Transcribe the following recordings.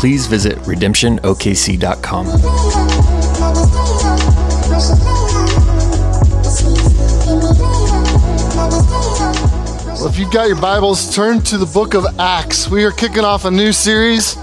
please visit redemptionokc.com. Well, if you've got your Bibles, turn to the book of Acts. We are kicking off a new series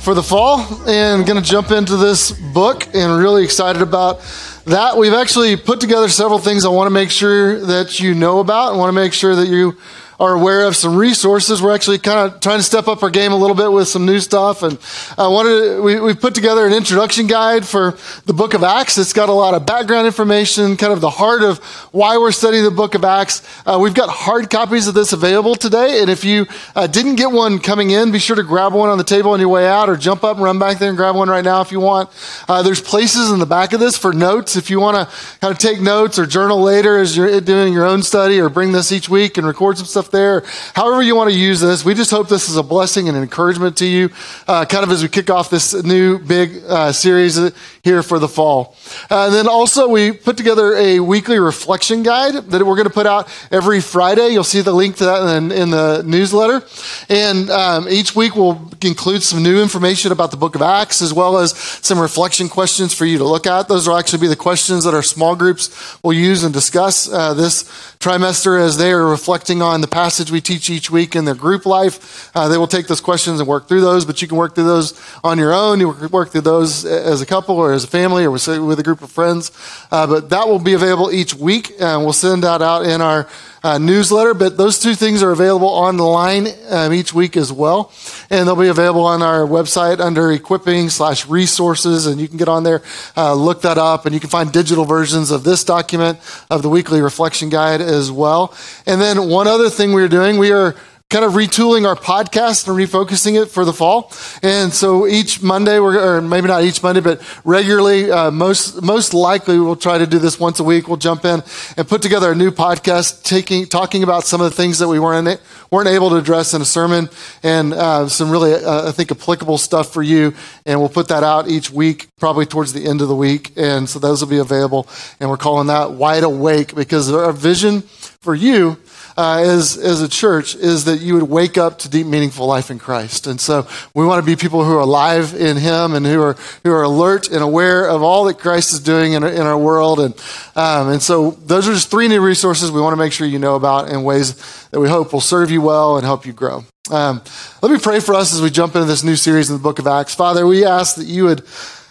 for the fall and going to jump into this book and really excited about that. We've actually put together several things I want to make sure that you know about. I want to make sure that you are aware of some resources. We're actually kind of trying to step up our game a little bit with some new stuff. And I wanted to, we, we put together an introduction guide for the book of Acts. It's got a lot of background information, kind of the heart of why we're studying the book of Acts. Uh, we've got hard copies of this available today. And if you uh, didn't get one coming in, be sure to grab one on the table on your way out or jump up and run back there and grab one right now if you want. Uh, there's places in the back of this for notes if you want to kind of take notes or journal later as you're doing your own study or bring this each week and record some stuff there. However, you want to use this, we just hope this is a blessing and encouragement to you, uh, kind of as we kick off this new big uh, series here for the fall. Uh, and then also, we put together a weekly reflection guide that we're going to put out every Friday. You'll see the link to that in, in the newsletter. And um, each week, we'll include some new information about the book of Acts, as well as some reflection questions for you to look at. Those will actually be the questions that our small groups will use and discuss uh, this trimester as they are reflecting on the passage we teach each week in their group life. Uh, they will take those questions and work through those, but you can work through those on your own. You can work through those as a couple or as a family or with, with a group of friends. Uh, but that will be available each week, and we'll send that out in our uh, newsletter. But those two things are available online um, each week as well, and they'll be available on our website under equipping slash resources, and you can get on there, uh, look that up, and you can find digital versions of this document of the weekly reflection guide as well. And then one other thing we're doing, we are kind of retooling our podcast and refocusing it for the fall. And so each Monday, we're, or maybe not each Monday, but regularly, uh, most, most likely we'll try to do this once a week. We'll jump in and put together a new podcast taking, talking about some of the things that we weren't, weren't able to address in a sermon and uh, some really, uh, I think, applicable stuff for you. And we'll put that out each week, probably towards the end of the week. And so those will be available. And we're calling that Wide Awake because our vision for you uh, as, as a church is that you would wake up to deep, meaningful life in Christ. And so we want to be people who are alive in Him and who are, who are alert and aware of all that Christ is doing in, in our world. And, um, and so those are just three new resources we want to make sure you know about in ways that we hope will serve you well and help you grow. Um, let me pray for us as we jump into this new series in the book of Acts. Father, we ask that you would,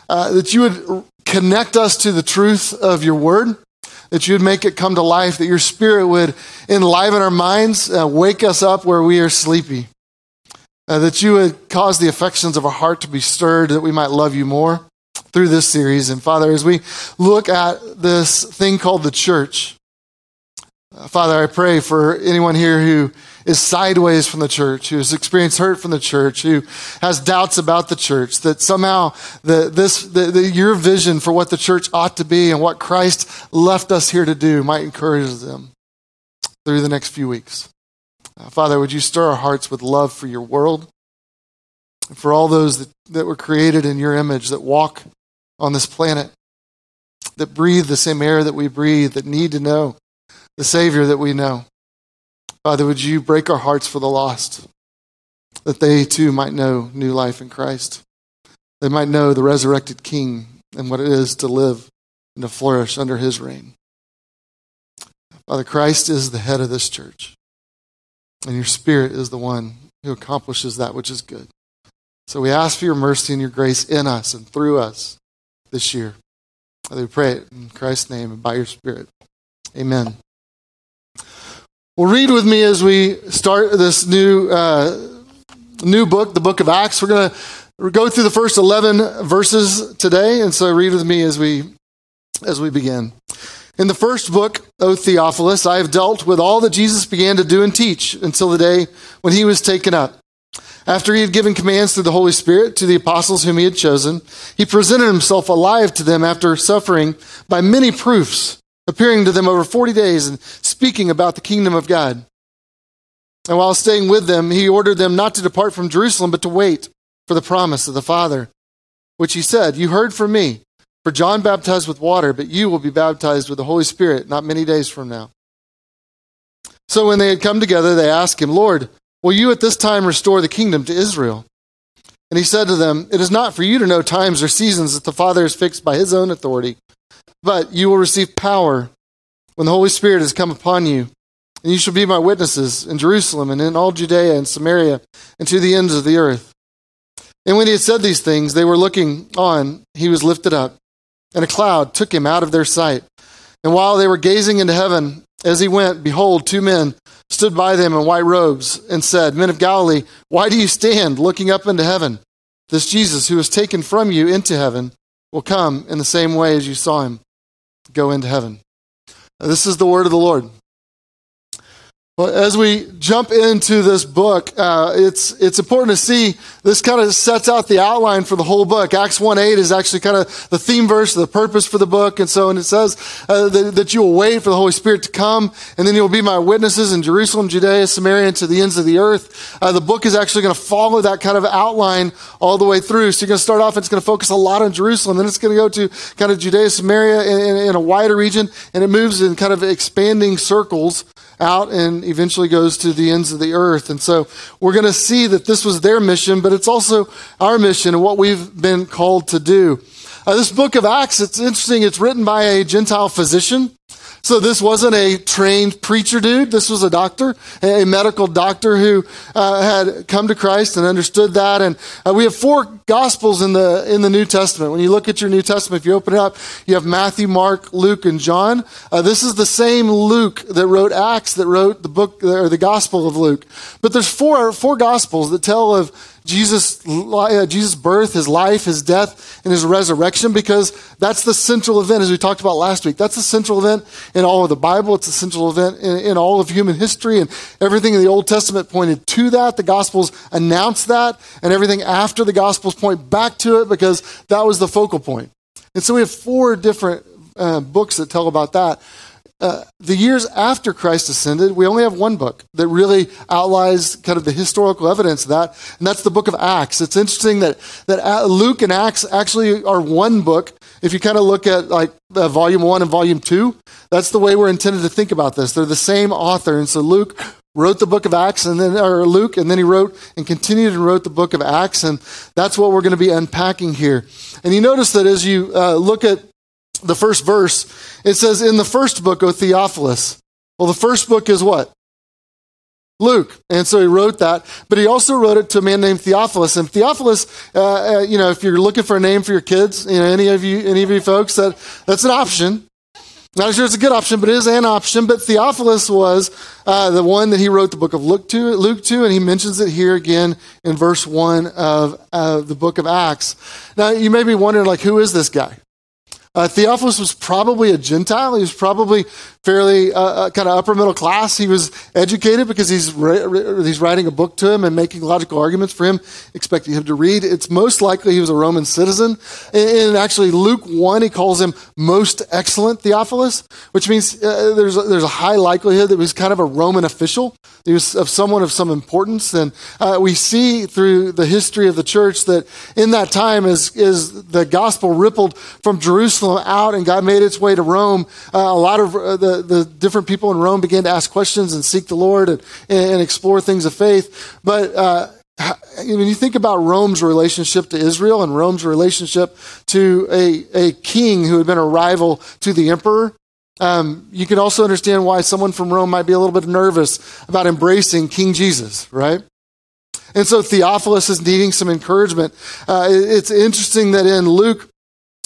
uh, that you would connect us to the truth of your word that you would make it come to life, that your spirit would enliven our minds, uh, wake us up where we are sleepy, uh, that you would cause the affections of our heart to be stirred, that we might love you more through this series. And Father, as we look at this thing called the church, Father, I pray for anyone here who is sideways from the church, who has experienced hurt from the church, who has doubts about the church, that somehow the, this, the, the, your vision for what the church ought to be and what Christ left us here to do might encourage them through the next few weeks. Uh, Father, would you stir our hearts with love for your world, for all those that, that were created in your image, that walk on this planet, that breathe the same air that we breathe, that need to know the Savior that we know. Father, would you break our hearts for the lost, that they too might know new life in Christ? They might know the resurrected King and what it is to live and to flourish under his reign. Father, Christ is the head of this church, and your Spirit is the one who accomplishes that which is good. So we ask for your mercy and your grace in us and through us this year. We pray it in Christ's name and by your Spirit. Amen. Well, read with me as we start this new uh, new book, the book of Acts. We're going to go through the first 11 verses today, and so read with me as we as we begin. In the first book, O Theophilus, I have dealt with all that Jesus began to do and teach until the day when he was taken up, After he had given commands through the Holy Spirit to the apostles whom he had chosen, he presented himself alive to them after suffering by many proofs, appearing to them over 40 days and speaking about the kingdom of God. And while staying with them, he ordered them not to depart from Jerusalem, but to wait for the promise of the Father, which he said, You heard from me. For John baptized with water, but you will be baptized with the Holy Spirit not many days from now. So when they had come together, they asked him, Lord, will you at this time restore the kingdom to Israel? And he said to them, It is not for you to know times or seasons that the Father has fixed by his own authority, but you will receive power when the Holy Spirit has come upon you. And you shall be my witnesses in Jerusalem and in all Judea and Samaria and to the ends of the earth. And when he had said these things, they were looking on, he was lifted up and a cloud took him out of their sight. And while they were gazing into heaven, as he went, behold, two men stood by them in white robes and said, Men of Galilee, why do you stand looking up into heaven? This Jesus who was taken from you into heaven will come in the same way as you saw him go into heaven. This is the word of the Lord. Well, as we jump into this book, uh, it's, it's important to see this kind of sets out the outline for the whole book. Acts 1 8 is actually kind of the theme verse, the purpose for the book. And so, and it says uh, that, that, you will wait for the Holy Spirit to come, and then you'll be my witnesses in Jerusalem, Judea, Samaria, and to the ends of the earth. Uh, the book is actually going to follow that kind of outline all the way through. So you're going to start off, it's going to focus a lot on Jerusalem, then it's going to go to kind of Judea, Samaria, in, in, in a wider region, and it moves in kind of expanding circles out and eventually goes to the ends of the earth. And so we're going to see that this was their mission, but it's also our mission and what we've been called to do. Uh, this book of Acts, it's interesting. It's written by a Gentile physician. So this wasn't a trained preacher dude. This was a doctor, a medical doctor who uh, had come to Christ and understood that. And uh, we have four gospels in the in the New Testament. When you look at your New Testament, if you open it up, you have Matthew, Mark, Luke, and John. Uh, this is the same Luke that wrote Acts, that wrote the book or the Gospel of Luke. But there's four four gospels that tell of Jesus, uh, Jesus' birth, his life, his death, and his resurrection, because that's the central event, as we talked about last week. That's the central event in all of the Bible. It's the central event in, in all of human history, and everything in the Old Testament pointed to that. The Gospels announce that, and everything after the Gospels point back to it, because that was the focal point. And so we have four different uh, books that tell about that. Uh, the years after Christ ascended, we only have one book that really outlines kind of the historical evidence of that, and that's the book of Acts. It's interesting that, that Luke and Acts actually are one book. If you kind of look at like uh, volume one and volume two, that's the way we're intended to think about this. They're the same author. And so Luke wrote the book of Acts and then, or Luke, and then he wrote and continued and wrote the book of Acts. And that's what we're going to be unpacking here. And you notice that as you uh, look at the first verse, it says, In the first book, O Theophilus. Well, the first book is what? Luke. And so he wrote that, but he also wrote it to a man named Theophilus. And Theophilus, uh, uh, you know, if you're looking for a name for your kids, you know, any of you, any of you folks, that that's an option. Not sure it's a good option, but it is an option. But Theophilus was uh, the one that he wrote the book of Luke to, Luke to, and he mentions it here again in verse one of the book of Acts. Now you may be wondering, like, who is this guy? Uh, Theophilus was probably a Gentile. He was probably fairly uh, uh, kind of upper middle class. He was educated because he's, re- he's writing a book to him and making logical arguments for him, expecting him to read. It's most likely he was a Roman citizen. And, actually, Luke 1, he calls him most excellent Theophilus, which means uh, there's, a, there's a high likelihood that he was kind of a Roman official. He was of someone of some importance. And uh, we see through the history of the church that in that time, as, as the gospel rippled from Jerusalem out and God made its way to Rome, uh, a lot of the the, different people in Rome began to ask questions and seek the Lord and, and explore things of faith. But uh, when you think about Rome's relationship to Israel and Rome's relationship to a, a king who had been a rival to the emperor, um, you can also understand why someone from Rome might be a little bit nervous about embracing King Jesus, right? And so Theophilus is needing some encouragement. Uh, it's interesting that in Luke,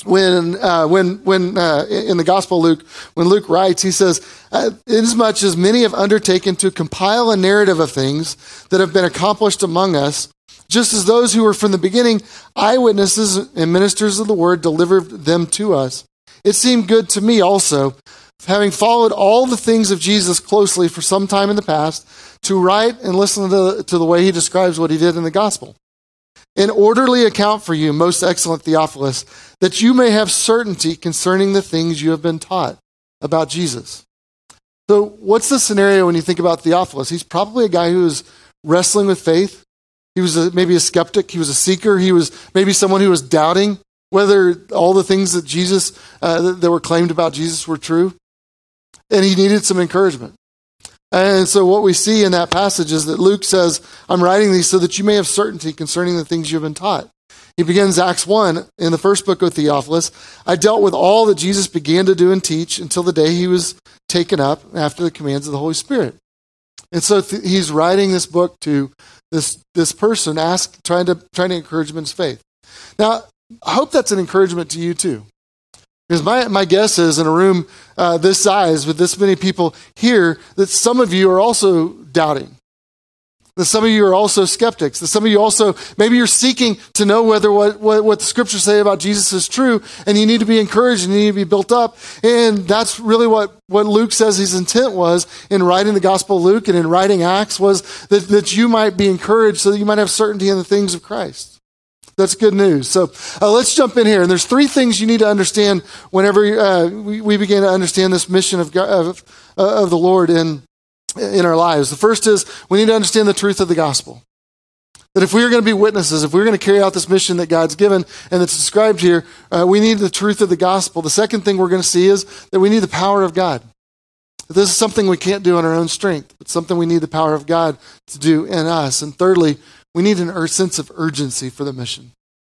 when uh, when when uh, in the Gospel Luke, when Luke writes, he says, uh, "Inasmuch as many have undertaken to compile a narrative of things that have been accomplished among us, just as those who were from the beginning eyewitnesses and ministers of the word delivered them to us, it seemed good to me also." having followed all the things of Jesus closely for some time in the past, to write and listen to, to the way he describes what he did in the gospel. An orderly account for you, most excellent Theophilus, that you may have certainty concerning the things you have been taught about Jesus. So, what's the scenario when you think about Theophilus? He's probably a guy who was wrestling with faith. He was a, maybe a skeptic. He was a seeker. He was maybe someone who was doubting whether all the things that Jesus uh, that were claimed about Jesus were true, and he needed some encouragement. And so, what we see in that passage is that Luke says, "I'm writing these so that you may have certainty concerning the things you have been taught." He begins Acts 1 in the first book of Theophilus. I dealt with all that Jesus began to do and teach until the day he was taken up after the commands of the Holy Spirit. And so th- he's writing this book to this, this person, ask, trying, to, trying to encourage him in his faith. Now, I hope that's an encouragement to you too. Because my, my guess is in a room uh, this size with this many people here, that some of you are also doubting. That some of you are also skeptics. That some of you also, maybe you're seeking to know whether what, what, what, the scriptures say about Jesus is true, and you need to be encouraged and you need to be built up. And that's really what, what Luke says his intent was in writing the Gospel of Luke and in writing Acts was that, that you might be encouraged so that you might have certainty in the things of Christ. That's good news. So uh, let's jump in here. And there's three things you need to understand whenever uh, we, we, begin to understand this mission of, God, of, uh, of the Lord in in our lives. The first is we need to understand the truth of the gospel. That if we are going to be witnesses, if we're going to carry out this mission that God's given and that's described here, uh, we need the truth of the gospel. The second thing we're going to see is that we need the power of God. This is something we can't do on our own strength, but something we need the power of God to do in us. And thirdly, we need a sense of urgency for the mission.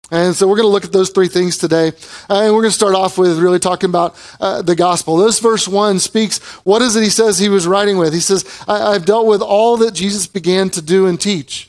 And so we're going to look at those three things today. Uh, and we're going to start off with really talking about uh, the gospel. This verse one speaks, what is it he says he was writing with? He says, I- I've dealt with all that Jesus began to do and teach.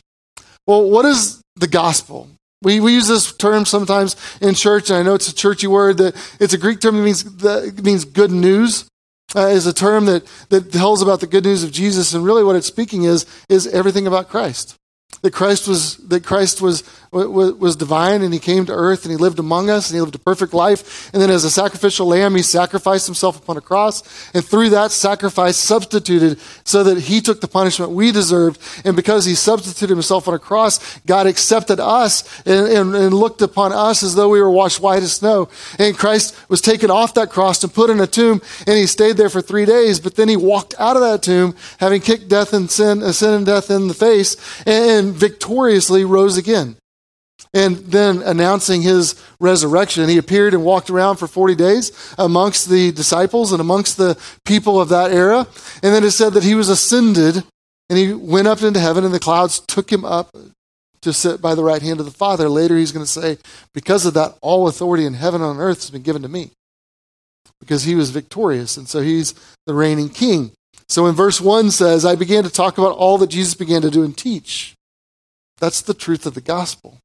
Well, what is the gospel? We, we use this term sometimes in church, and I know it's a churchy word. That it's a Greek term that means, that means good news. Uh, is a term that, that tells about the good news of Jesus, and really what it's speaking is is everything about Christ that Christ was that Christ was, was was divine and he came to earth and he lived among us and he lived a perfect life. And then as a sacrificial lamb he sacrificed himself upon a cross and through that sacrifice substituted so that he took the punishment we deserved. And because he substituted himself on a cross God accepted us and, and, and looked upon us as though we were washed white as snow. And Christ was taken off that cross and put in a tomb and he stayed there for three days. But then he walked out of that tomb having kicked death and sin, uh, sin and death in the face. And victoriously rose again. And then announcing his resurrection, he appeared and walked around for 40 days amongst the disciples and amongst the people of that era. And then it said that he was ascended and he went up into heaven and the clouds took him up to sit by the right hand of the Father. Later he's going to say, because of that, all authority in heaven and on earth has been given to me. Because he was victorious, and so he's the reigning king. So in verse 1 says, I began to talk about all that Jesus began to do and teach. That's the truth of the gospel.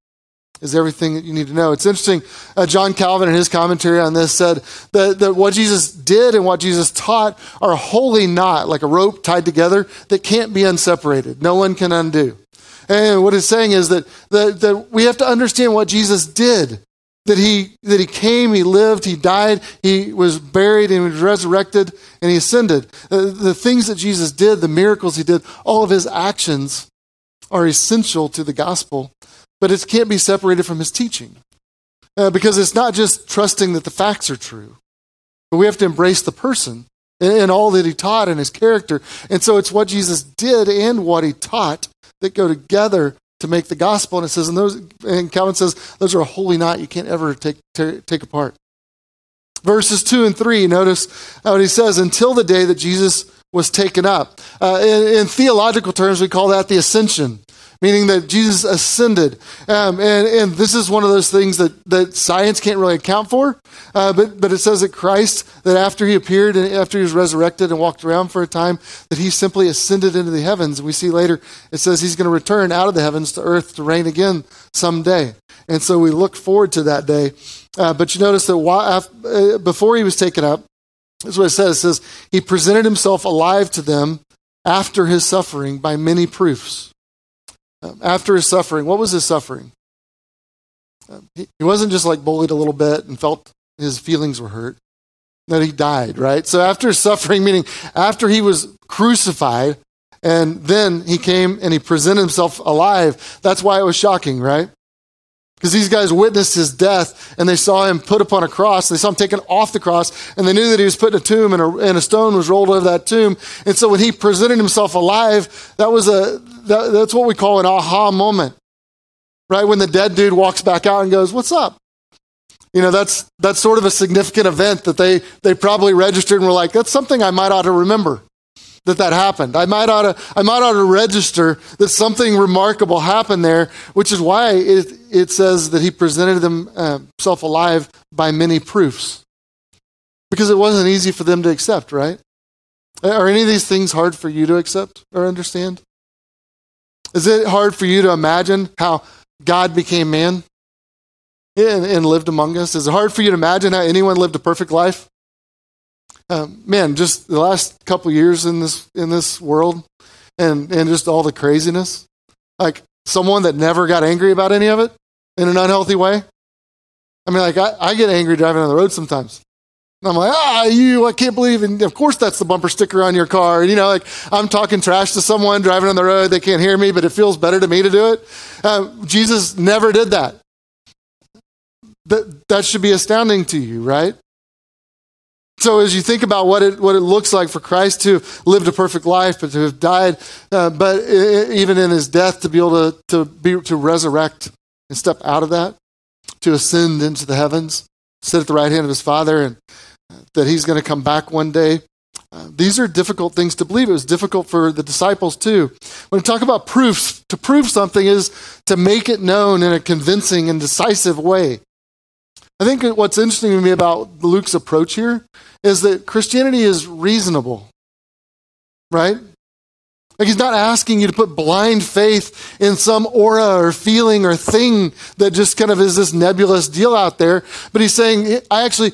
Is everything that you need to know. It's interesting. Uh, John Calvin, in his commentary on this, said that, that what Jesus did and what Jesus taught are wholly not like a rope tied together that can't be unseparated. No one can undo. And what it's saying is that, that, that we have to understand what Jesus did that he that he came he lived he died he was buried and was resurrected and he ascended uh, the things that jesus did the miracles he did all of his actions are essential to the gospel, but it can't be separated from his teaching. Uh, because it's not just trusting that the facts are true, but we have to embrace the person and, and all that he taught and his character. And so it's what Jesus did and what he taught that go together to make the gospel. And it says, and those, and Calvin says, those are a holy knot you can't ever take, take, take apart. Verses 2 and 3, notice what he says, until the day that Jesus was taken up. Uh, in, in, theological terms, we call that the ascension, meaning that Jesus ascended. Um, and, and, this is one of those things that, that science can't really account for. Uh, but, but it says that Christ, that after he appeared and after he was resurrected and walked around for a time, that he simply ascended into the heavens. And we see later it says he's going to return out of the heavens to earth to reign again someday. And so we look forward to that day. Uh, but you notice that while, uh, before he was taken up, this is what it says. It says, He presented himself alive to them after his suffering by many proofs. Um, after his suffering, what was his suffering? Um, he, wasn't just like bullied a little bit and felt his feelings were hurt. that he died, right? So after suffering, meaning after he was crucified, and then he came and he presented himself alive. That's why it was shocking, right? Because these guys witnessed his death and they saw him put upon a cross. They saw him taken off the cross and they knew that he was put in a tomb and a, and a stone was rolled over that tomb. And so when he presented himself alive, that was a, that, that's what we call an aha moment, right? When the dead dude walks back out and goes, What's up? You know, that's, that's sort of a significant event that they, they probably registered and were like, That's something I might ought to remember that that happened. I might ought to, I might ought to register that something remarkable happened there, which is why it, it says that he presented himself uh, alive by many proofs. Because it wasn't easy for them to accept, right? Are any of these things hard for you to accept or understand? Is it hard for you to imagine how God became man and, and lived among us? Is it hard for you to imagine how anyone lived a perfect life? Um, man, just the last couple years in this in this world, and and just all the craziness. Like someone that never got angry about any of it in an unhealthy way. I mean, like I, I get angry driving on the road sometimes. I'm like, ah, you, I can't believe, and of course that's the bumper sticker on your car. And, you know, like I'm talking trash to someone driving on the road, they can't hear me, but it feels better to me to do it. Uh, Jesus never did that. That, that should be astounding to you, right? So as you think about what it, what it looks like for Christ to have lived a perfect life, but to have died, uh, but even in his death to be able to, to, be, to resurrect and step out of that, to ascend into the heavens, sit at the right hand of his Father, and that he's going to come back one day. Uh, these are difficult things to believe. It was difficult for the disciples too. When we talk about proofs, to prove something is to make it known in a convincing and decisive way. I think what's interesting to me about Luke's approach here is that Christianity is reasonable, right? Like he's not asking you to put blind faith in some aura or feeling or thing that just kind of is this nebulous deal out there. But he's saying, I actually,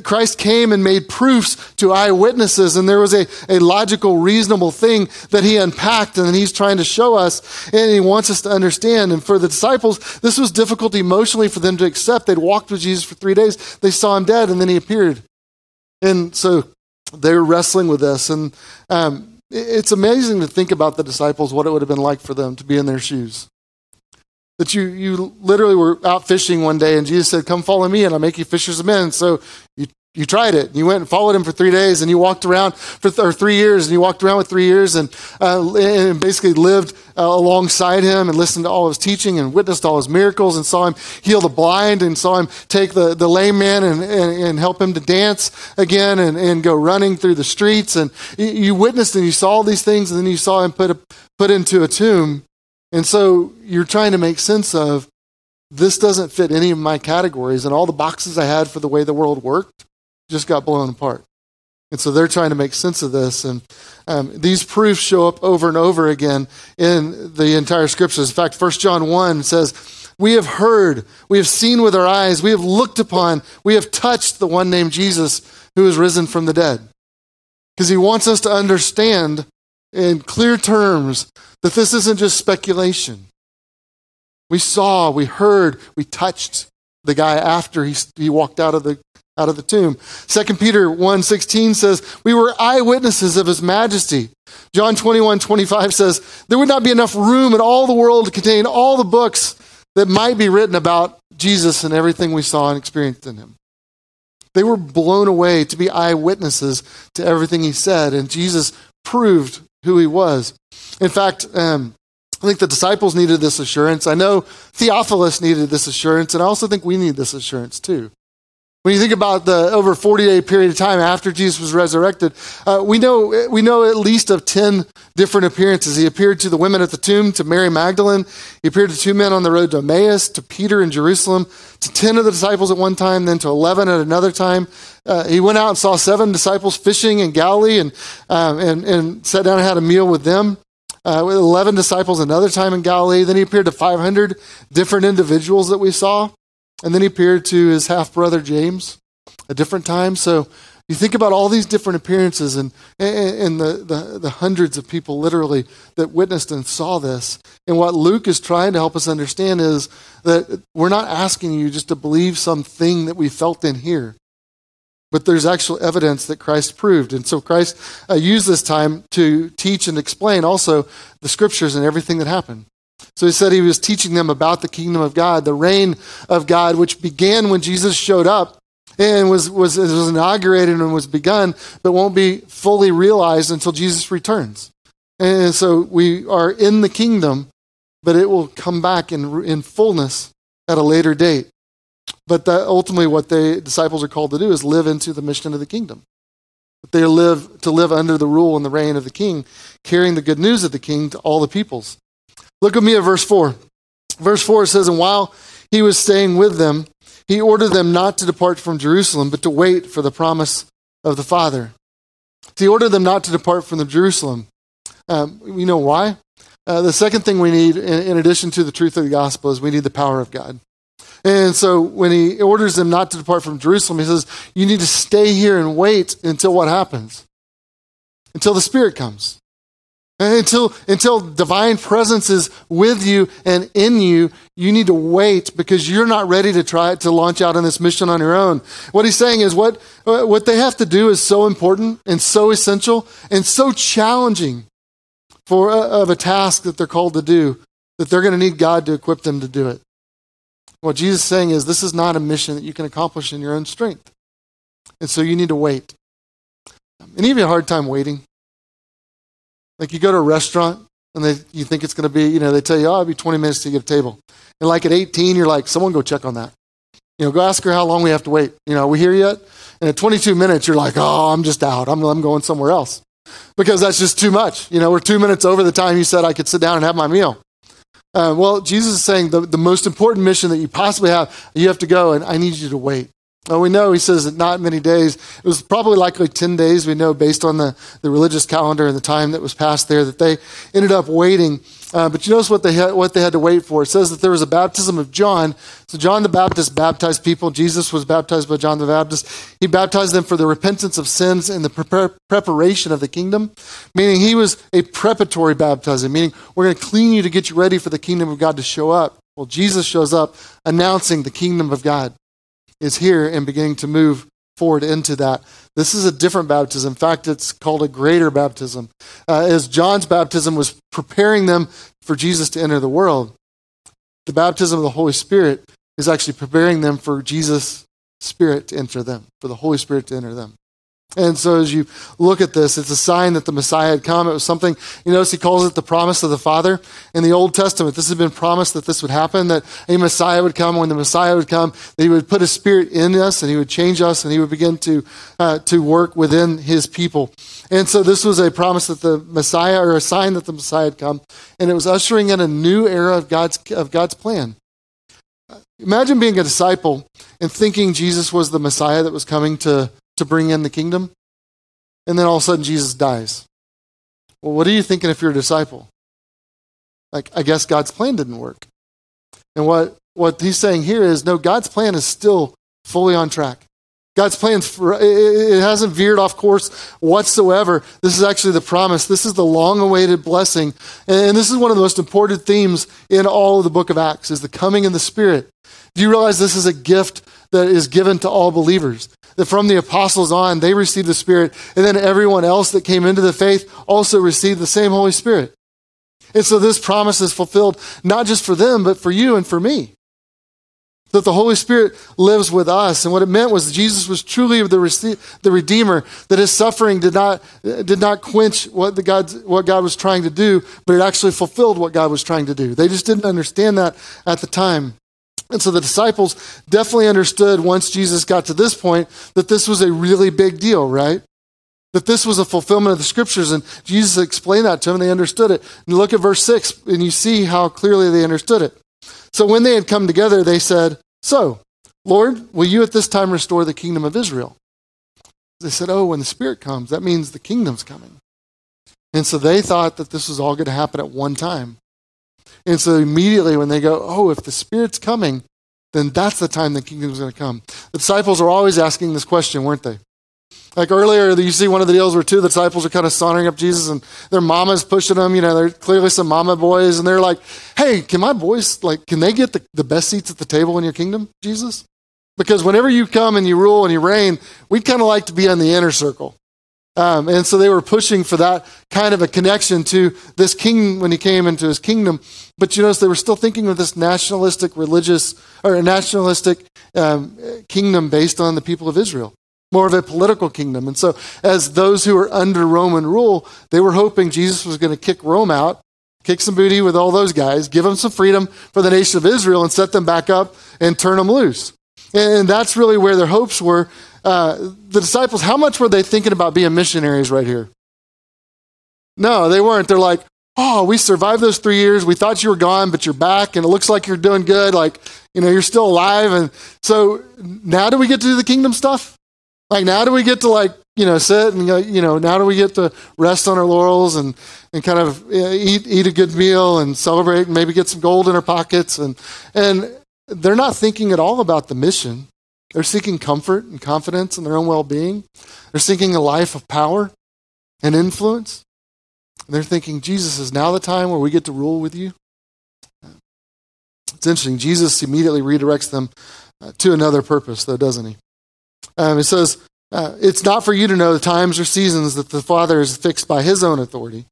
Christ came and made proofs to eyewitnesses, and there was a, a logical, reasonable thing that he unpacked and he's trying to show us, and he wants us to understand. And for the disciples, this was difficult emotionally for them to accept. They'd walked with Jesus for three days, they saw him dead, and then he appeared. And so they were wrestling with this. And, um, it's amazing to think about the disciples, what it would have been like for them to be in their shoes. That you, you literally were out fishing one day and Jesus said, Come follow me and I'll make you fishers of men. So you you tried it. You went and followed him for three days, and you walked around for th- or three years, and you walked around with three years, and, uh, and basically lived uh, alongside him and listened to all his teaching and witnessed all his miracles and saw him heal the blind and saw him take the, the lame man and, and, and help him to dance again and, and go running through the streets. And you, witnessed and you saw all these things, and then you saw him put, a, put into a tomb. And so you're trying to make sense of this doesn't fit any of my categories and all the boxes I had for the way the world worked just got blown apart. And so they're trying to make sense of this. And um, these proofs show up over and over again in the entire scriptures. In fact, 1 John 1 says, We have heard, we have seen with our eyes, we have looked upon, we have touched the one named Jesus who is risen from the dead. Because he wants us to understand in clear terms that this isn't just speculation. We saw, we heard, we touched the guy after he, he walked out of the out of the tomb. 2 Peter 1:16 says, "We were eyewitnesses of his majesty." John 21:25 says, There would not be enough room in all the world to contain all the books that might be written about Jesus and everything we saw and experienced in him. They were blown away to be eyewitnesses to everything he said, and Jesus proved who he was. In fact, um, I think the disciples needed this assurance. I know Theophilus needed this assurance, and I also think we need this assurance too. When you think about the over 40 day period of time after Jesus was resurrected, uh, we, know, we know at least of 10 different appearances. He appeared to the women at the tomb, to Mary Magdalene. He appeared to two men on the road to Emmaus, to Peter in Jerusalem, to 10 of the disciples at one time, then to 11 at another time. Uh, he went out and saw seven disciples fishing in Galilee and, um, and, and sat down and had a meal with them. Uh, with 11 disciples another time in Galilee. Then he appeared to 500 different individuals that we saw. And then he appeared to his half brother James a different time. So you think about all these different appearances and, and the, the, the, hundreds of people literally that witnessed and saw this. And what Luke is trying to help us understand is that we're not asking you just to believe something that we felt in here, but there's actual evidence that Christ proved. And so Christ uh, used this time to teach and explain also the scriptures and everything that happened. So he said he was teaching them about the kingdom of God, the reign of God, which began when Jesus showed up and was, was, was inaugurated and was begun, but won't be fully realized until Jesus returns. And so we are in the kingdom, but it will come back in, in fullness at a later date. But that ultimately, what the disciples are called to do is live into the mission of the kingdom. They live to live under the rule and the reign of the king, carrying the good news of the king to all the peoples. Look with me at verse 4. Verse 4 says, And while he was staying with them, he ordered them not to depart from Jerusalem, but to wait for the promise of the Father. So He ordered them not to depart from the Jerusalem. Um, you know why? Uh, the second thing we need, in, in addition to the truth of the gospel, is we need the power of God. And so when he orders them not to depart from Jerusalem, he says, You need to stay here and wait until what happens? Until the Spirit comes. Until, until divine presence is with you and in you, you need to wait because you're not ready to try to launch out on this mission on your own. What he's saying is what, what they have to do is so important and so essential and so challenging for a, of a task that they're called to do that they're going to need God to equip them to do it. What Jesus is saying is this is not a mission that you can accomplish in your own strength. And so you need to wait. Any of you have a hard time waiting? Like you go to a restaurant and they, you think it's going to be, you know, they tell you, oh, it'll be 20 minutes to get a table. And like at 18, you're like, someone go check on that. You know, go ask her how long we have to wait. You know, are we here yet? And at 22 minutes, you're like, oh, I'm just out. I'm, I'm going somewhere else. Because that's just too much. You know, we're two minutes over the time you said I could sit down and have my meal. Uh, well, Jesus is saying the, the most important mission that you possibly have, you have to go, and I need you to wait. Well, we know he says that not many days. It was probably likely 10 days, we know, based on the, the religious calendar and the time that was passed there, that they ended up waiting. Uh, but you notice what they, had, what they had to wait for. It says that there was a baptism of John. So John the Baptist baptized people. Jesus was baptized by John the Baptist. He baptized them for the repentance of sins and the pre- preparation of the kingdom, meaning he was a preparatory baptism, meaning we're going to clean you to get you ready for the kingdom of God to show up. Well, Jesus shows up announcing the kingdom of God is here and beginning to move forward into that. This is a different baptism. In fact, it's called a greater baptism. Uh, as John's baptism was preparing them for Jesus to enter the world, the baptism of the Holy Spirit is actually preparing them for Jesus' Spirit to enter them, for the Holy Spirit to enter them. And so as you look at this, it's a sign that the Messiah had come. It was something, you notice he calls it the promise of the Father. In the Old Testament, this had been promised that this would happen, that a Messiah would come. When the Messiah would come, that he would put his spirit in us and he would change us and he would begin to, uh, to work within his people. And so this was a promise that the Messiah, or a sign that the Messiah had come. And it was ushering in a new era of God's, of God's plan. Imagine being a disciple and thinking Jesus was the Messiah that was coming to to bring in the kingdom. And then all of a sudden, Jesus dies. Well, what are you thinking if you're a disciple? Like, I guess God's plan didn't work. And what, what he's saying here is no, God's plan is still fully on track. God's plan, it hasn't veered off course whatsoever. This is actually the promise. This is the long awaited blessing. And this is one of the most important themes in all of the book of Acts is the coming of the Spirit. Do you realize this is a gift that is given to all believers? That from the apostles on, they received the Spirit, and then everyone else that came into the faith also received the same Holy Spirit. And so this promise is fulfilled not just for them, but for you and for me. That the Holy Spirit lives with us. And what it meant was Jesus was truly the, the Redeemer, that his suffering did not, did not quench what, the God, what God was trying to do, but it actually fulfilled what God was trying to do. They just didn't understand that at the time. And so the disciples definitely understood once Jesus got to this point that this was a really big deal, right? That this was a fulfillment of the scriptures. And Jesus explained that to them and they understood it. And look at verse 6 and you see how clearly they understood it. So when they had come together, they said, So, Lord, will you at this time restore the kingdom of Israel? They said, Oh, when the Spirit comes, that means the kingdom's coming. And so they thought that this was all going to happen at one time. And so immediately when they go, oh, if the Spirit's coming, then that's the time the kingdom is going to come. The disciples are always asking this question, weren't they? Like earlier, you see one of the deals where two of the disciples are kind of sauntering up Jesus and their mama's pushing them. You know, they're clearly some mama boys. And they're like, hey, can my boys, like, can they get the, the best seats at the table in your kingdom, Jesus? Because whenever you come and you rule and you reign, we'd kind of like to be in the inner circle. Um, and so they were pushing for that kind of a connection to this king when he came into his kingdom. But you notice they were still thinking of this nationalistic, religious, or nationalistic um, kingdom based on the people of Israel, more of a political kingdom. And so, as those who were under Roman rule, they were hoping Jesus was going to kick Rome out, kick some booty with all those guys, give them some freedom for the nation of Israel, and set them back up and turn them loose. And that's really where their hopes were uh, the disciples, how much were they thinking about being missionaries right here? No, they weren't. They're like, oh, we survived those three years. We thought you were gone, but you're back, and it looks like you're doing good. Like, you know, you're still alive. And so now do we get to do the kingdom stuff? Like, now do we get to, like, you know, sit and, you know, now do we get to rest on our laurels and, and kind of eat, eat a good meal and celebrate and maybe get some gold in our pockets? And, and they're not thinking at all about the mission. They're seeking comfort and confidence in their own well being. They're seeking a life of power and influence. And they're thinking, Jesus, is now the time where we get to rule with you? It's interesting. Jesus immediately redirects them uh, to another purpose, though, doesn't he? Um, it says, uh, It's not for you to know the times or seasons that the Father has fixed by his own authority,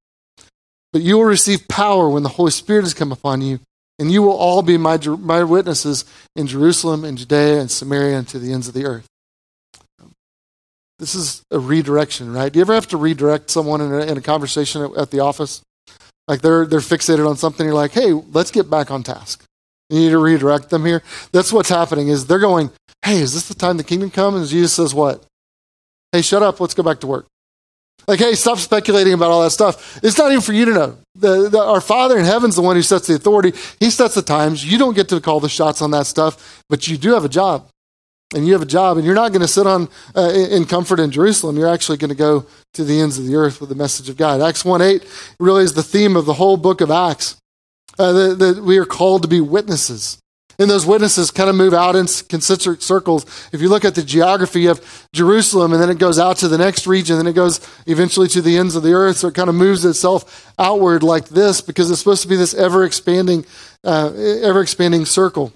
but you will receive power when the Holy Spirit has come upon you and you will all be my, my witnesses in Jerusalem and Judea and Samaria and to the ends of the earth. This is a redirection, right? Do you ever have to redirect someone in a, in a conversation at, at, the office? Like they're, they're fixated on something, you're like, hey, let's get back on task. You need to redirect them here. That's what's happening is they're going, hey, is this the time the kingdom comes? And Jesus says what? Hey, shut up, let's go back to work. Like, hey, stop speculating about all that stuff. It's not even for you to know. The, the, our Father in heaven's the one who sets the authority. He sets the times. You don't get to call the shots on that stuff, but you do have a job. And you have a job, and you're not going to sit on uh, in comfort in Jerusalem. You're actually going to go to the ends of the earth with the message of God. Acts 1 8 really is the theme of the whole book of Acts. Uh, that we are called to be witnesses. And those witnesses kind of move out in concentric circles. If you look at the geography of Jerusalem, and then it goes out to the next region, then it goes eventually to the ends of the earth. So it kind of moves itself outward like this because it's supposed to be this ever expanding, uh, ever expanding circle.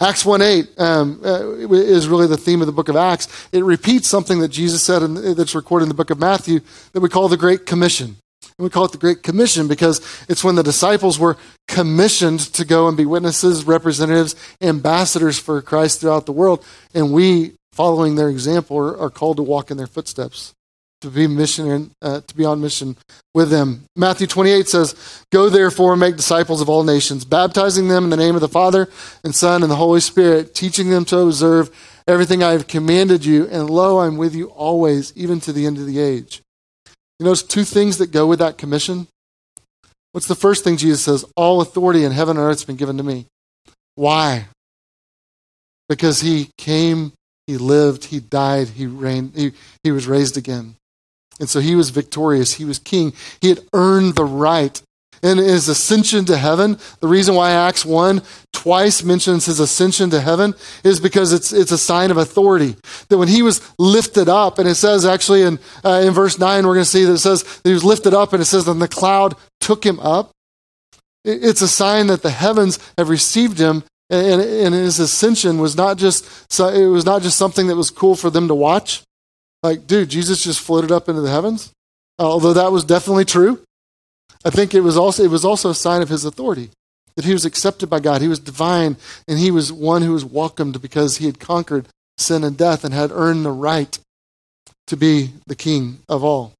Acts 1 8 um, uh, is really the theme of the book of Acts. It repeats something that Jesus said in, that's recorded in the book of Matthew that we call the Great Commission. And we call it the Great Commission because it's when the disciples were commissioned to go and be witnesses, representatives, ambassadors for Christ throughout the world. And we, following their example, are, are called to walk in their footsteps, to be mission, uh, to be on mission with them. Matthew 28 says, "Go therefore and make disciples of all nations, baptizing them in the name of the Father and Son and the Holy Spirit, teaching them to observe everything I have commanded you. And lo, I'm with you always, even to the end of the age." You notice two things that go with that commission? What's the first thing Jesus says? All authority in heaven and earth has been given to me. Why? Because he came, he lived, he died, he reigned, he, he was raised again. And so he was victorious. He was king. He had earned the right in his ascension to heaven. The reason why Acts 1 twice mentions his ascension to heaven is because it's, it's a sign of authority. That when he was lifted up, and it says actually in, uh, in verse 9, we're going to see that it says that he was lifted up, and it says that the cloud took him up. It's a sign that the heavens have received him and, and, his ascension was not just it was not just something that was cool for them to watch like dude jesus just floated up into the heavens although that was definitely true I think it was also it was also a sign of his authority that he was accepted by God. He was divine and he was one who was welcomed because he had conquered sin and death and had earned the right to be the king of all.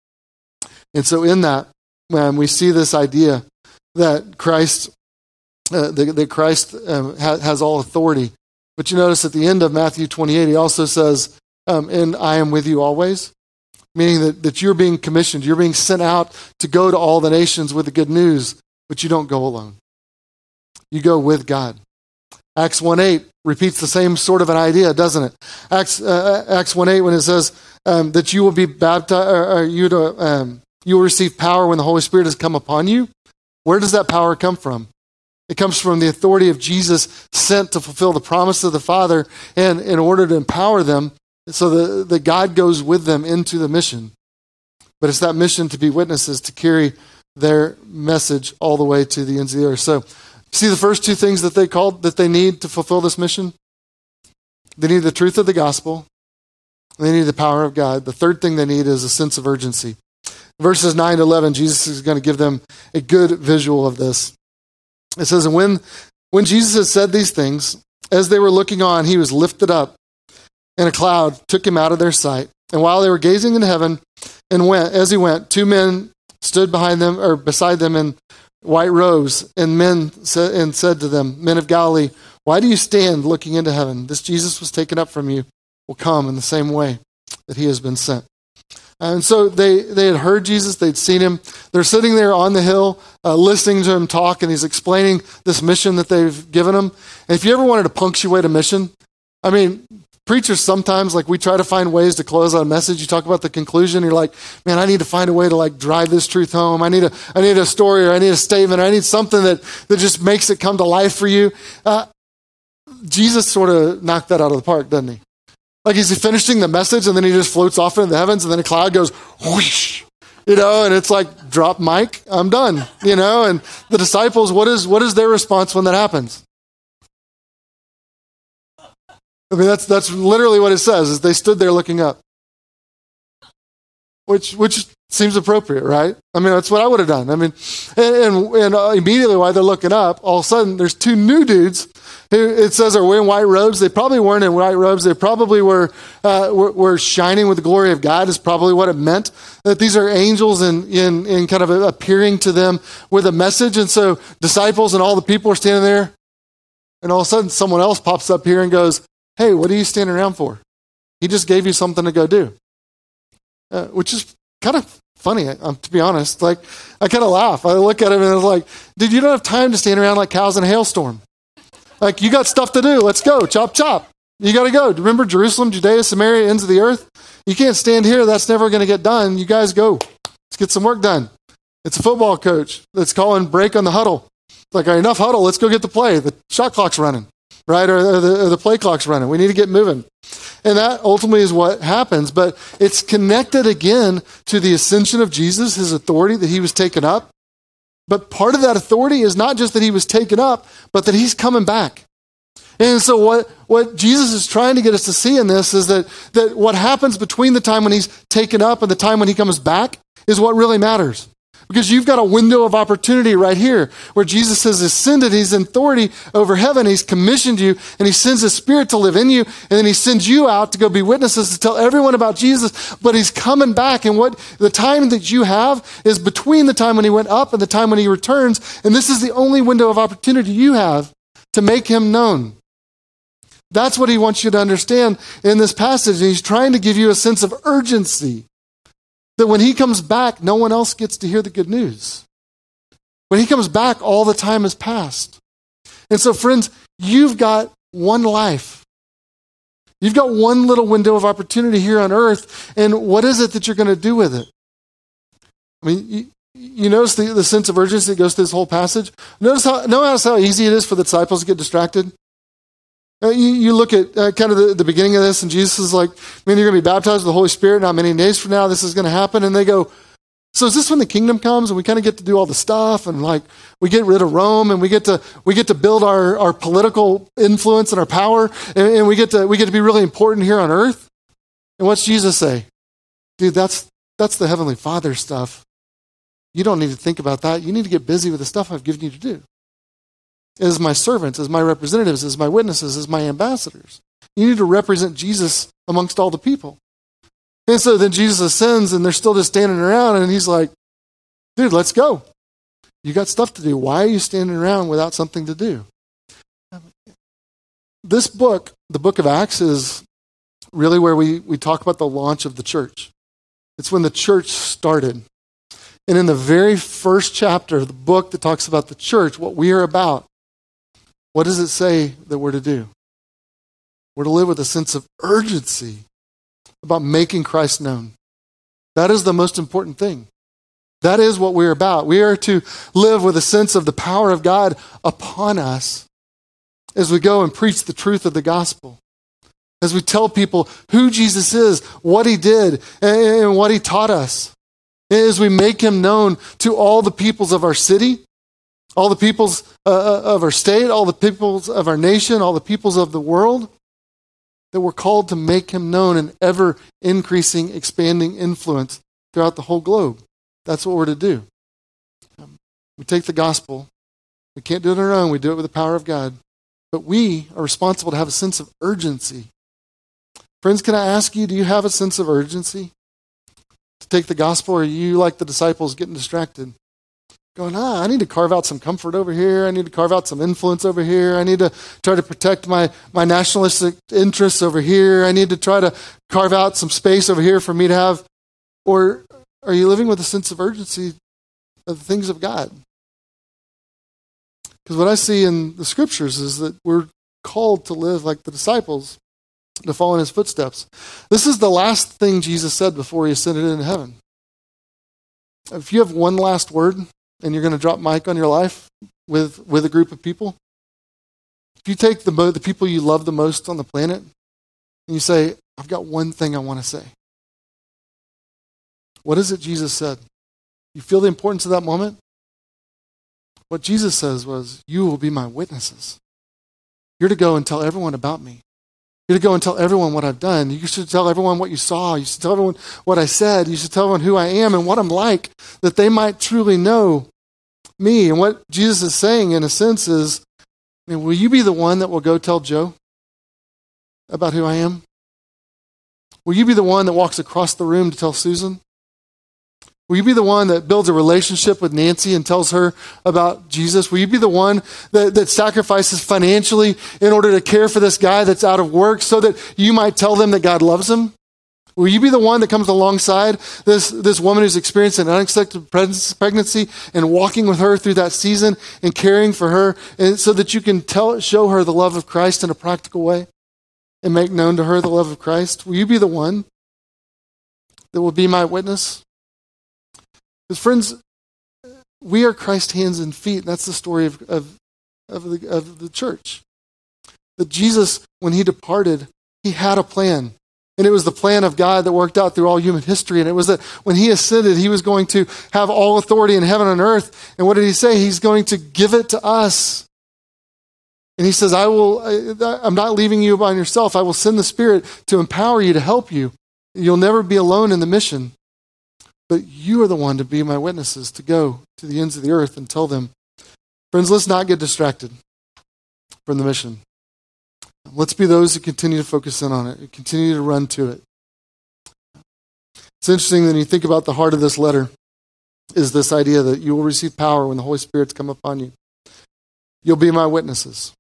And so in that um, we see this idea that Christ uh, that, that, Christ um, ha- has all authority. But you notice at the end of Matthew 28, he also says, um, And I am with you always meaning that, that you're being commissioned, you're being sent out to go to all the nations with the good news, but you don't go alone. You go with God. Acts 1 8 repeats the same sort of an idea, doesn't it? Acts, uh, Acts 1 8, when it says um, that you will be baptized, or, or you, to, um, you will receive power when the Holy Spirit has come upon you. Where does that power come from? It comes from the authority of Jesus sent to fulfill the promise of the Father and in order to empower them so the, the God goes with them into the mission. But it's that mission to be witnesses, to carry their message all the way to the ends of the earth. So, see the first two things that they called that they need to fulfill this mission? They need the truth of the gospel. They need the power of God. The third thing they need is a sense of urgency. Verses 9 to 11, Jesus is going to give them a good visual of this. It says, And when, when Jesus had said these things, as they were looking on, he was lifted up, and a cloud took him out of their sight. And while they were gazing into heaven, and went as he went, two men stood behind them or beside them in white robes, and men said, and said to them, Men of Galilee, why do you stand looking into heaven? This Jesus was taken up from you will come in the same way that he has been sent. And so they, they had heard Jesus, they'd seen him. They're sitting there on the hill, uh, listening to him talk, and he's explaining this mission that they've given him. And if you ever wanted to punctuate a mission, I mean, preachers sometimes, like, we try to find ways to close out a message. You talk about the conclusion, you're like, man, I need to find a way to, like, drive this truth home. I need a, I need a story, or I need a statement, or I need something that, that just makes it come to life for you. Uh, Jesus sort of knocked that out of the park, doesn't he? Like he's finishing the message and then he just floats off into the heavens and then a cloud goes whoosh, you know, and it's like drop mic, I'm done, you know. And the disciples, what is what is their response when that happens? I mean, that's that's literally what it says. Is they stood there looking up, which which seems appropriate, right? I mean, that's what I would have done. I mean, and and, and uh, immediately while they're looking up, all of a sudden there's two new dudes who it says are wearing white robes. They probably weren't in white robes. They probably were, uh, were, were, shining with the glory of God, is probably what it meant. That these are angels in, in, in kind of appearing to them with a message. And so disciples and all the people are standing there. And all of a sudden, someone else pops up here and goes, Hey, what are you standing around for? He just gave you something to go do. Uh, which is kind of funny, um, to be honest. Like, I kind of laugh. I look at him and I was like, dude, you don't have time to stand around like cows in a hailstorm. Like, you got stuff to do. Let's go. Chop, chop. You got to go. Remember Jerusalem, Judea, Samaria, ends of the earth? You can't stand here. That's never going to get done. You guys go. Let's get some work done. It's a football coach that's calling break on the huddle. It's like, enough huddle. Let's go get the play. The shot clock's running, right? Or the, or the play clock's running. We need to get moving. And that ultimately is what happens. But it's connected again to the ascension of Jesus, his authority that he was taken up. But part of that authority is not just that he was taken up, but that he's coming back. And so what, what Jesus is trying to get us to see in this is that, that what happens between the time when he's taken up and the time when he comes back is what really matters. Because you've got a window of opportunity right here where Jesus has ascended, he's in authority over heaven, he's commissioned you, and he sends his spirit to live in you, and then he sends you out to go be witnesses to tell everyone about Jesus, but he's coming back. And what the time that you have is between the time when he went up and the time when he returns, and this is the only window of opportunity you have to make him known. That's what he wants you to understand in this passage. And he's trying to give you a sense of urgency that when he comes back, no one else gets to hear the good news. When he comes back, all the time has passed. And so, friends, you've got one life. You've got one little window of opportunity here on earth. And what is it that you're going to do with it? I mean, you, you notice the, the sense of urgency that goes through this whole passage? Notice how, notice how easy it is for the disciples to get distracted? Uh, you, you, look at uh, kind of the, the, beginning of this, and Jesus is like, man, you're going to be baptized with the Holy Spirit not many days from now. This is going to happen. And they go, so is this when the kingdom comes and we kind of get to do all the stuff and like we get rid of Rome and we get to we get to build our, our political influence and our power and, and we get to we get to be really important here on earth? And what's Jesus say? Dude, that's that's the heavenly Father stuff. You don't need to think about that. You need to get busy with the stuff I've given you to do as my servants, as my representatives, as my witnesses, as my ambassadors. You need to represent Jesus amongst all the people. And so then Jesus ascends and they're still just standing around and he's like, dude, let's go. You got stuff to do. Why are you standing around without something to do? This book, the book of Acts, is really where we, we talk about the launch of the church. It's when the church started. And in the very first chapter of the book that talks about the church, what we are about, what does it say that we're to do? We're to live with a sense of urgency about making Christ known. That is the most important thing. That is what we're about. We are to live with a sense of the power of God upon us as we go and preach the truth of the gospel. As we tell people who Jesus is, what he did, and what he taught us. As we make him known to all the peoples of our city, all the peoples uh, uh, of our state, all the peoples of our nation, all the peoples of the world. that we're called to make him known in ever increasing, expanding influence throughout the whole globe. That's what we're to do. Um, we take the gospel. We can't do it on our own. We do it with the power of God. But we are responsible to have a sense of urgency. Friends, can I ask you, do you have a sense of urgency to take the gospel, or are you like the disciples getting distracted? Going, ah, I need to carve out some comfort over here. I need to carve out some influence over here. I need to try to protect my, my nationalistic interests over here. I need to try to carve out some space over here for me to have. Or are you living with a sense of urgency of the things of God? Because what I see in the scriptures is that we're called to live like the disciples, to follow in his footsteps. This is the last thing Jesus said before he ascended into heaven. If you have one last word and you're going to drop mic on your life with, with a group of people, if you take the, the people you love the most on the planet and you say, I've got one thing I want to say. What is it Jesus said? You feel the importance of that moment? What Jesus says was, You will be my witnesses. You're to go and tell everyone about me. You're to go and tell everyone what I've done. You should tell everyone what you saw. You should tell everyone what I said. You should tell everyone who I am and what I'm like, that they might truly know me. And what Jesus is saying, in a sense, is will you be the one that will go tell Joe about who I am? Will you be the one that walks across the room to tell Susan? Will you be the one that builds a relationship with Nancy and tells her about Jesus? Will you be the one that, that sacrifices financially in order to care for this guy that's out of work so that you might tell them that God loves him? Will you be the one that comes alongside this, this woman who's experienced an unexpected pregnancy and walking with her through that season and caring for her and so that you can tell, show her the love of Christ in a practical way and make known to her the love of Christ? Will you be the one that will be my witness? Because, friends, we are Christ's hands and feet. And that's the story of, of, of, the, of the church. That Jesus, when he departed, he had a plan. And it was the plan of God that worked out through all human history. And it was that when he ascended, he was going to have all authority in heaven and earth. And what did he say? He's going to give it to us. And he says, I will, I'm not leaving you by yourself. I will send the Spirit to empower you, to help you. You'll never be alone in the mission. But you are the one to be my witnesses, to go to the ends of the earth and tell them. Friends, let's not get distracted from the mission. Let's be those who continue to focus in on it, continue to run to it. It's interesting when you think about the heart of this letter is this idea that you will receive power when the Holy Spirit's come upon you. You'll be my witnesses.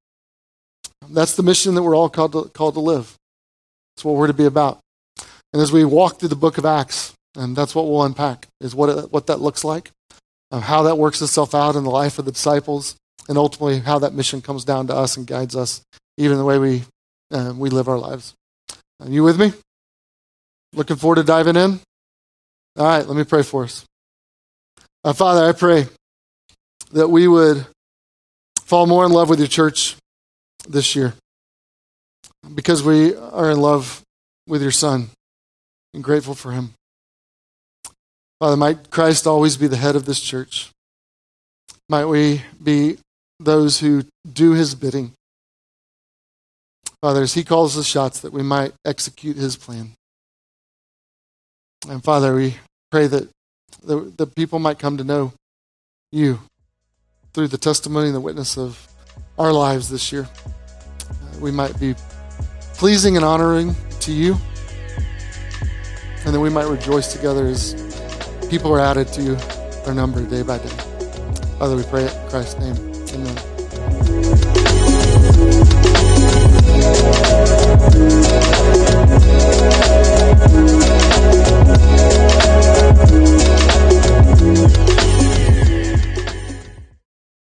That's the mission that we're all called to, called to live. That's what we're to be about. And as we walk through the book of Acts, and that's what we'll unpack, is what, it, what that looks like, uh, how that works itself out in the life of the disciples, and ultimately how that mission comes down to us and guides us, even the way we, uh, we live our lives. Are you with me? Looking forward to diving in? All right, let me pray for us. Uh, Father, I pray that we would fall more in love with your church this year because we are in love with your Son and grateful for him. Father, might Christ always be the head of this church. Might we be those who do his bidding. Father, as he calls the shots, that we might execute his plan. And Father, we pray that the, the people might come to know you through the testimony and the witness of our lives this year. we might be pleasing and honoring to you, and that we might rejoice together as people are added to our number day by day. Father, we pray it in Christ's name. Amen.